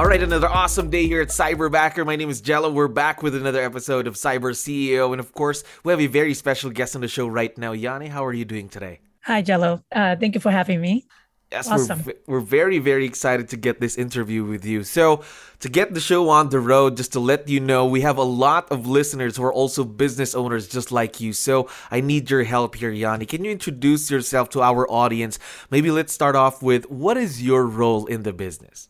All right, another awesome day here at Cyberbacker. My name is Jello. We're back with another episode of Cyber CEO. And of course, we have a very special guest on the show right now. Yanni, how are you doing today? Hi, Jello. Uh, thank you for having me. Yes, awesome. we're, we're very, very excited to get this interview with you. So, to get the show on the road, just to let you know, we have a lot of listeners who are also business owners just like you. So, I need your help here, Yanni. Can you introduce yourself to our audience? Maybe let's start off with what is your role in the business?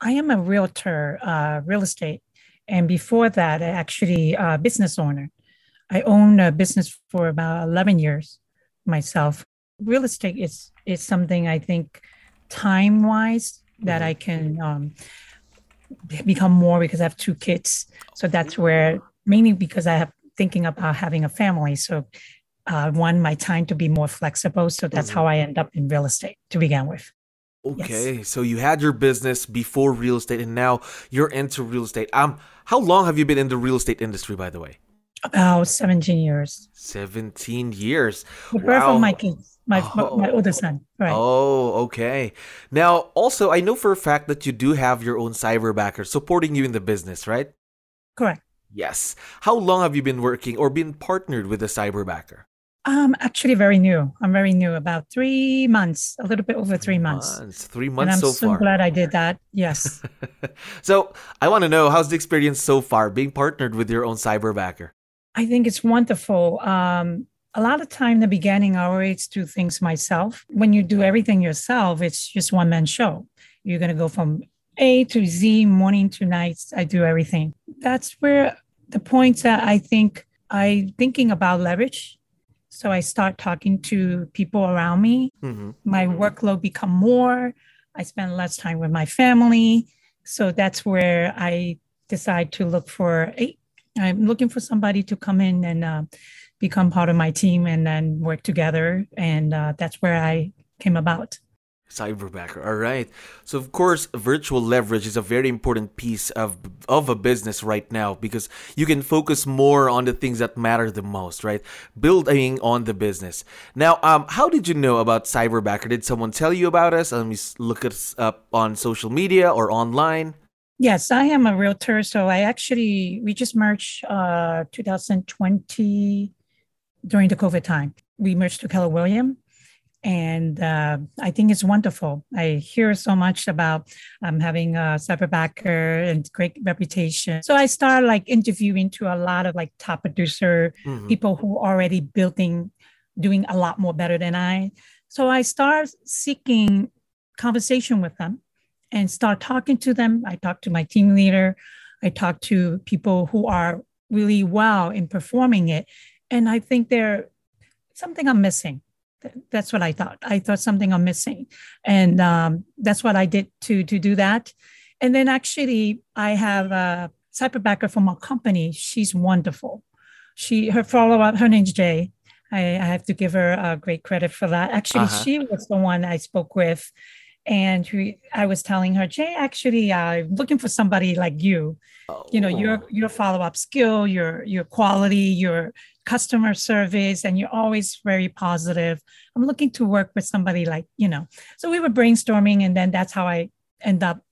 I am a realtor, uh, real estate, and before that, I actually a business owner. I own a business for about 11 years myself. Real estate is is something I think time wise that I can um, become more because I have two kids. So that's where mainly because I have thinking about having a family. So uh, one, my time to be more flexible. So that's how I end up in real estate to begin with. Okay, yes. so you had your business before real estate, and now you're into real estate. Um, how long have you been in the real estate industry, by the way? About seventeen years. Seventeen years. The birth wow. of my kids, my oh. my older son. Right. Oh, okay. Now, also, I know for a fact that you do have your own cyberbacker supporting you in the business, right? Correct. Yes. How long have you been working or been partnered with a cyberbacker? Um, actually, very new. I'm very new, about three months, a little bit over three months. months. Three months and I'm so, so far. glad I did that. Yes. so I want to know how's the experience so far being partnered with your own cyberbacker? I think it's wonderful. Um, a lot of time in the beginning, I always do things myself. When you do everything yourself, it's just one man show. You're going to go from A to Z, morning to night. I do everything. That's where the points that I think I thinking about leverage so I start talking to people around me. Mm-hmm. My workload become more. I spend less time with my family. So that's where I decide to look for. A, I'm looking for somebody to come in and uh, become part of my team and then work together. And uh, that's where I came about. Cyberbacker. All right. So of course, virtual leverage is a very important piece of of a business right now because you can focus more on the things that matter the most, right? Building on the business. Now, um, how did you know about Cyberbacker? Did someone tell you about us? Let me look us up on social media or online. Yes, I am a realtor. So I actually we just merged uh 2020 during the COVID time. We merged to Keller William and uh, I think it's wonderful. I hear so much about um, having a cyberbacker and great reputation. So I start like interviewing to a lot of like top producer mm-hmm. people who already building, doing a lot more better than I. So I start seeking conversation with them and start talking to them. I talk to my team leader. I talk to people who are really well in performing it, and I think they're something I'm missing that's what I thought. I thought something I'm missing, and um, that's what I did to to do that. And then actually, I have a cyberbacker from our company. She's wonderful. She her follow up. Her name's Jay. I, I have to give her uh, great credit for that. Actually, uh-huh. she was the one I spoke with, and we, I was telling her, Jay, actually, I'm uh, looking for somebody like you. Oh. You know, your your follow up skill, your your quality, your customer service and you're always very positive. I'm looking to work with somebody like, you know. So we were brainstorming and then that's how I end up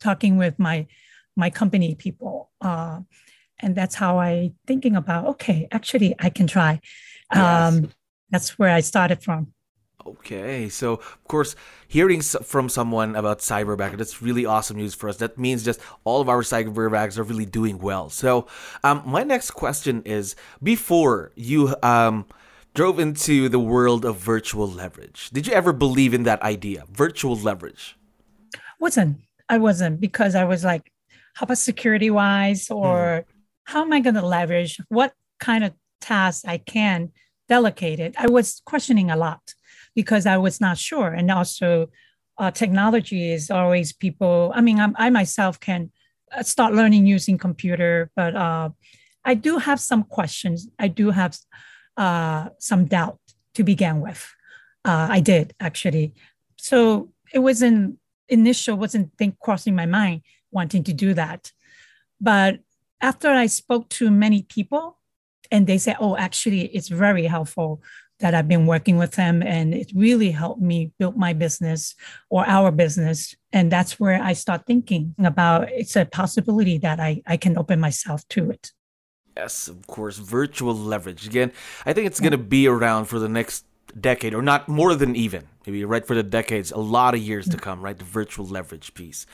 talking with my my company people. Uh, and that's how I thinking about, okay, actually I can try. Yes. Um, that's where I started from. Okay, so of course, hearing from someone about cyberback, that's really awesome news for us. That means just all of our cyberbacks are really doing well. So, um, my next question is: Before you um drove into the world of virtual leverage, did you ever believe in that idea, virtual leverage? Wasn't I wasn't because I was like, how about security wise, or mm. how am I going to leverage? What kind of tasks I can delegate it? I was questioning a lot because I was not sure. And also, uh, technology is always people. I mean, I'm, i myself can uh, start learning using computer, but uh, I do have some questions. I do have uh, some doubt to begin with. Uh, I did actually. So it wasn't initial, wasn't think crossing my mind wanting to do that. But after I spoke to many people, and they said, "Oh, actually, it's very helpful that I've been working with them and it really helped me build my business or our business. And that's where I start thinking about it's a possibility that I, I can open myself to it. Yes, of course, virtual leverage. Again, I think it's going to be around for the next decade or not more than even maybe right for the decades a lot of years to mm. come right? The virtual leverage piece.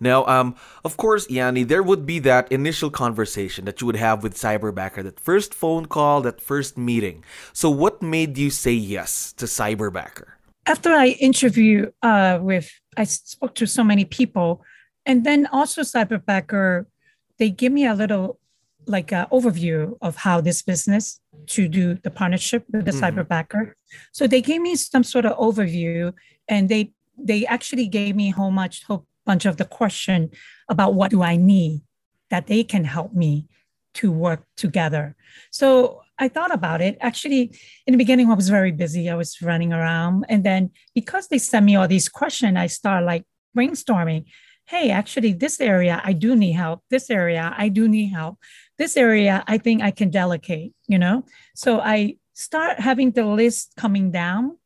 Now um of course yanni there would be that initial conversation that you would have with cyberbacker that first phone call that first meeting. So what made you say yes to cyberbacker? After i interview uh with i spoke to so many people and then also cyberbacker they give me a little like an overview of how this business to do the partnership with the mm-hmm. cyberbacker. So they gave me some sort of overview, and they they actually gave me a whole much whole bunch of the question about what do I need that they can help me to work together. So I thought about it. Actually, in the beginning, I was very busy. I was running around, and then because they sent me all these questions, I started like brainstorming. Hey, actually, this area I do need help. This area I do need help this area I think I can delegate, you know? So I start having the list coming down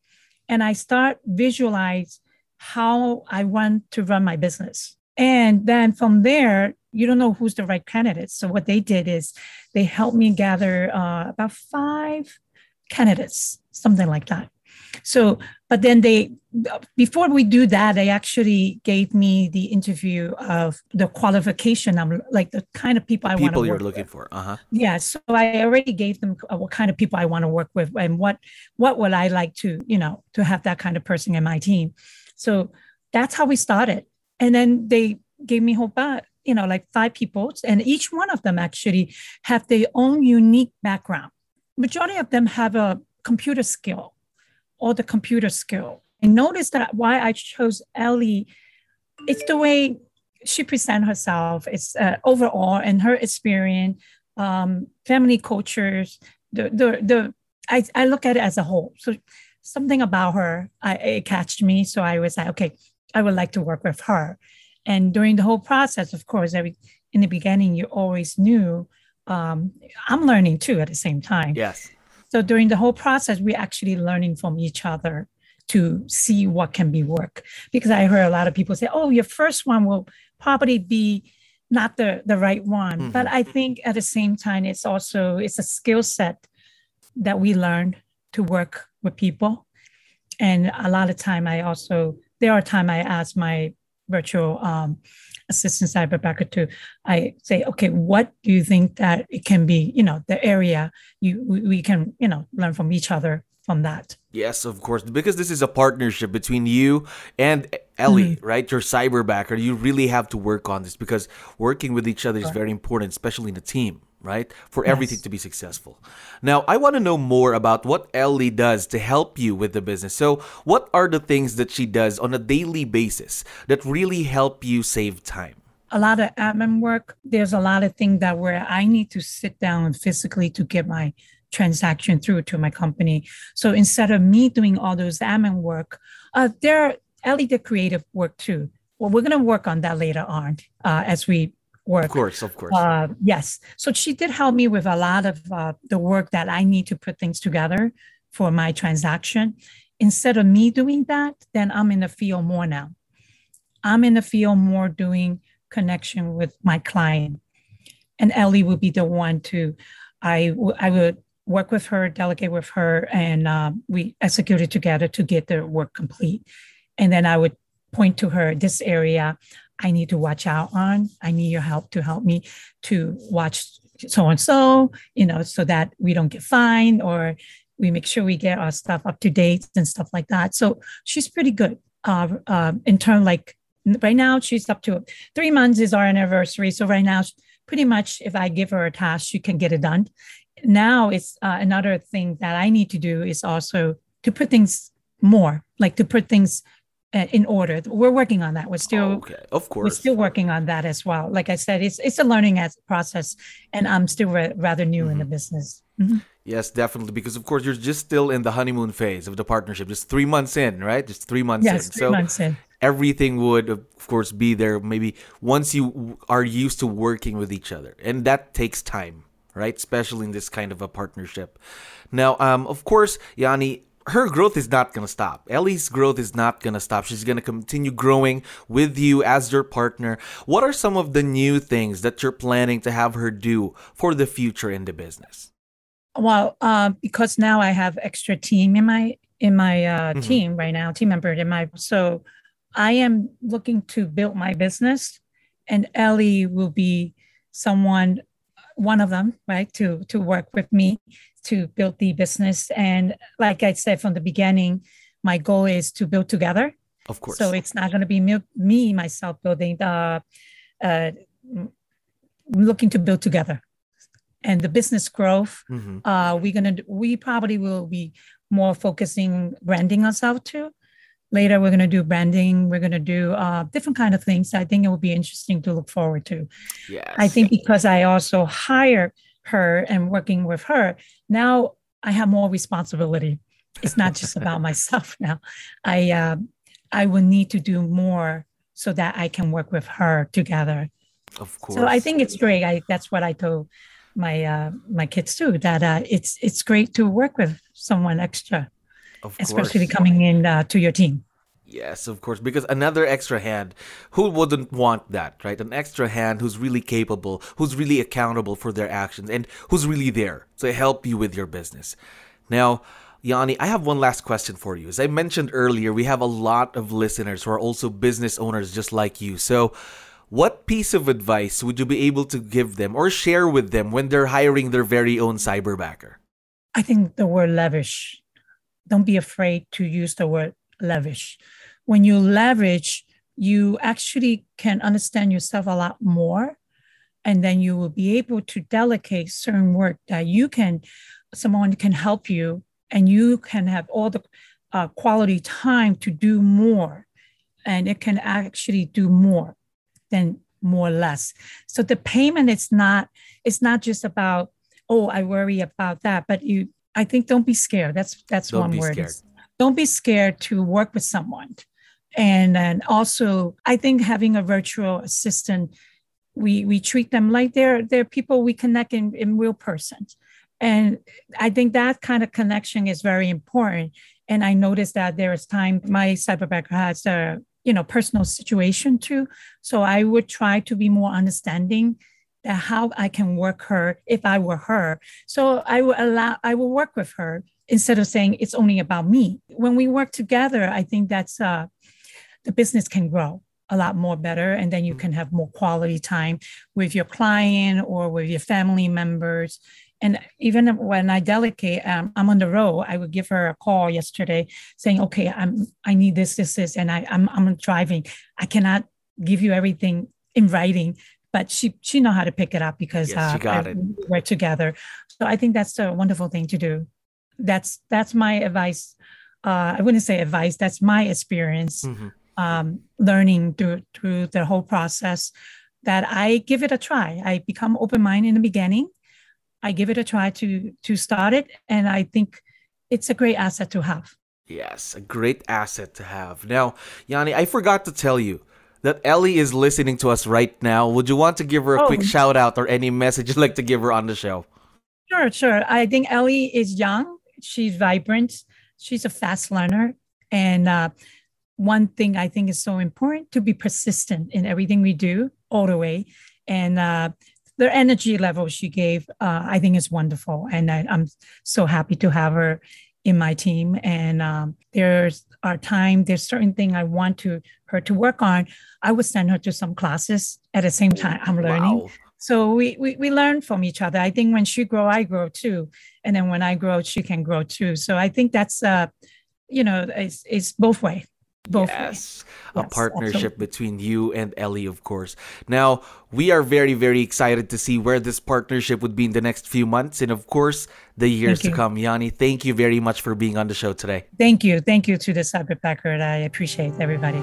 and I start visualize how I want to run my business. And then from there, you don't know who's the right candidate. So what they did is they helped me gather uh, about five candidates, something like that. So, but then they, before we do that, they actually gave me the interview of the qualification. I'm like the kind of people I want to People you're looking with. for. Uh huh. Yeah. So I already gave them uh, what kind of people I want to work with and what, what would I like to, you know, to have that kind of person in my team. So that's how we started. And then they gave me whole bunch, you know, like five people, and each one of them actually have their own unique background. Majority of them have a computer skill or the computer skill. And notice that why I chose Ellie, it's the way she present herself. It's uh, overall and her experience, um, family cultures. The the the I, I look at it as a whole. So something about her, I, it catched me. So I was like, okay, I would like to work with her. And during the whole process, of course, every in the beginning, you always knew um, I'm learning too at the same time. Yes. So during the whole process, we're actually learning from each other to see what can be work. Because I heard a lot of people say, oh, your first one will probably be not the, the right one. Mm-hmm. But I think at the same time, it's also, it's a skill set that we learn to work with people. And a lot of time I also, there are time I ask my virtual um, assistant cyberbacker to i say okay what do you think that it can be you know the area you we, we can you know learn from each other from that? Yes of course because this is a partnership between you and ellie mm-hmm. right? Your cyberbacker. You really have to work on this because working with each other is very important especially in a team right? For yes. everything to be successful. Now, I want to know more about what Ellie does to help you with the business. So, what are the things that she does on a daily basis that really help you save time? A lot of admin work. There's a lot of things that where I need to sit down physically to get my transaction through to my company. So instead of me doing all those admin work, uh, there Ellie did creative work too. Well, we're going to work on that later on uh, as we work. Of course, of course. Uh, yes. So she did help me with a lot of uh, the work that I need to put things together for my transaction. Instead of me doing that, then I'm in the field more now. I'm in the field more doing connection with my client. And Ellie would be the one to, I, w- I would work with her, delegate with her, and uh, we execute it together to get the work complete. And then I would point to her this area I need to watch out on. I need your help to help me to watch so and so, you know, so that we don't get fined or we make sure we get our stuff up to date and stuff like that. So she's pretty good uh, uh, in terms like right now she's up to three months is our anniversary. So right now, pretty much if I give her a task, she can get it done. Now it's uh, another thing that I need to do is also to put things more like to put things in order. We're working on that. We're still, okay, of course. we're still working on that as well. Like I said, it's it's a learning as process, and I'm still ra- rather new in the business. Mhm. Yes, definitely. Because of course you're just still in the honeymoon phase of the partnership. Just three months in, right? Just three months Yes, in. three so months in. everything would of course be there maybe once you are used to working with each other. And that takes time, right? Especially in this kind of a partnership. Now, um, of course, Yanni, her growth is not going to stop. Ellie's growth is not going to stop. She's going to continue growing with you as your partner. What are some of the new things that you're planning to have her do for the future in the business? Well, uh, because now I have extra team in my in my uh, Mhm. team right now, team member in my so I am looking to build my business, and Ellie will be someone, one of them, right, to to work with me to build the business. And like I said from the beginning, my goal is to build together. Of course. So it's not going to be me, me myself building the, uh, m- looking to build together, and the business growth. Mhm. Uh, we're gonna we probably will be more focusing branding ourselves too. Later, we're gonna do branding. We're gonna do uh, different kind of things. I think it will be interesting to look forward to. Yes. I think because I also hire her and working with her, now I have more responsibility. It's not just about myself now. I uh, I will need to do more so that I can work with her together. Of course. So I think it's great. I that's what I told my uh, my kids too. That uh, it's it's great to work with someone extra, of especially course. coming in uh, to your team. Yes, of course, because another extra hand, who wouldn't want that, right? An extra hand who's really capable, who's really accountable for their actions, and who's really there to help you with your business. Now, Yanni, I have one last question for you. As I mentioned earlier, we have a lot of listeners who are also business owners just like you. So, what piece of advice would you be able to give them or share with them when they're hiring their very own cyberbacker? I think the word lavish. Don't be afraid to use the word lavish. When you leverage, you actually can understand yourself a lot more. And then you will be able to delegate certain work that you can, someone can help you, and you can have all the uh, quality time to do more. And it can actually do more than more or less. So the payment is not, it's not just about, oh, I worry about that, but you I think don't be scared. That's that's Don't one word. scared. Don't be scared to work with someone. And then also I think having a virtual assistant, we we treat them like they're they're people we connect in, in real persons. And I think that kind of connection is very important. And I noticed that there is time my cyberbacker has a you know personal situation too. So I would try to be more understanding that how I can work her if I were her. So I will allow I will work with her instead of saying it's only about me. When we work together, I think that's uh, the business can grow a lot more better, and then you can have more quality time with your client or with your family members. And even when I delegate, um, I'm on the road. I would give her a call yesterday saying, "Okay, I'm I need this, this, this, and I I'm I'm driving. I cannot give you everything in writing, but she she know how to pick it up because Yes, uh, I- we're together. So I think that's a wonderful thing to do. That's that's my advice. Uh, I wouldn't say advice. That's my experience Mhm. Um, learning through through the whole process. That I give it a try. I become open minded in the beginning. I give it a try to to start it, and I think it's a great asset to have. Yes, a great asset to have. Now, Yanni, I forgot to tell you that Ellie is listening to us right now. Would you want to give her a quick Oh. shout out or any message you'd like to give her on the show? Sure, sure. I think Ellie is young. She's vibrant. She's a fast learner. And uh, one thing I think is so important to be persistent in everything we do all the way. And uh, the energy level she gave, uh, I think is wonderful. And I, I'm so happy to have her in my team. And um, there's our time, there's certain thing I want to her to work on. I would send her to some classes at the same time I'm learning Wow. so we, we we learn from each other i think when she grow i grow too and then when i grow she can grow too so i think that's uh you know it's, it's both way Both yes, ways. a Yes, partnership absolutely. between you and Ellie, of course. Now, we are very, very excited to see where this partnership would be in the next few months and, of course, the years to come. Yanni, thank you very much for being on the show today. Thank you. Thank you to the Cyberbacker. I appreciate everybody.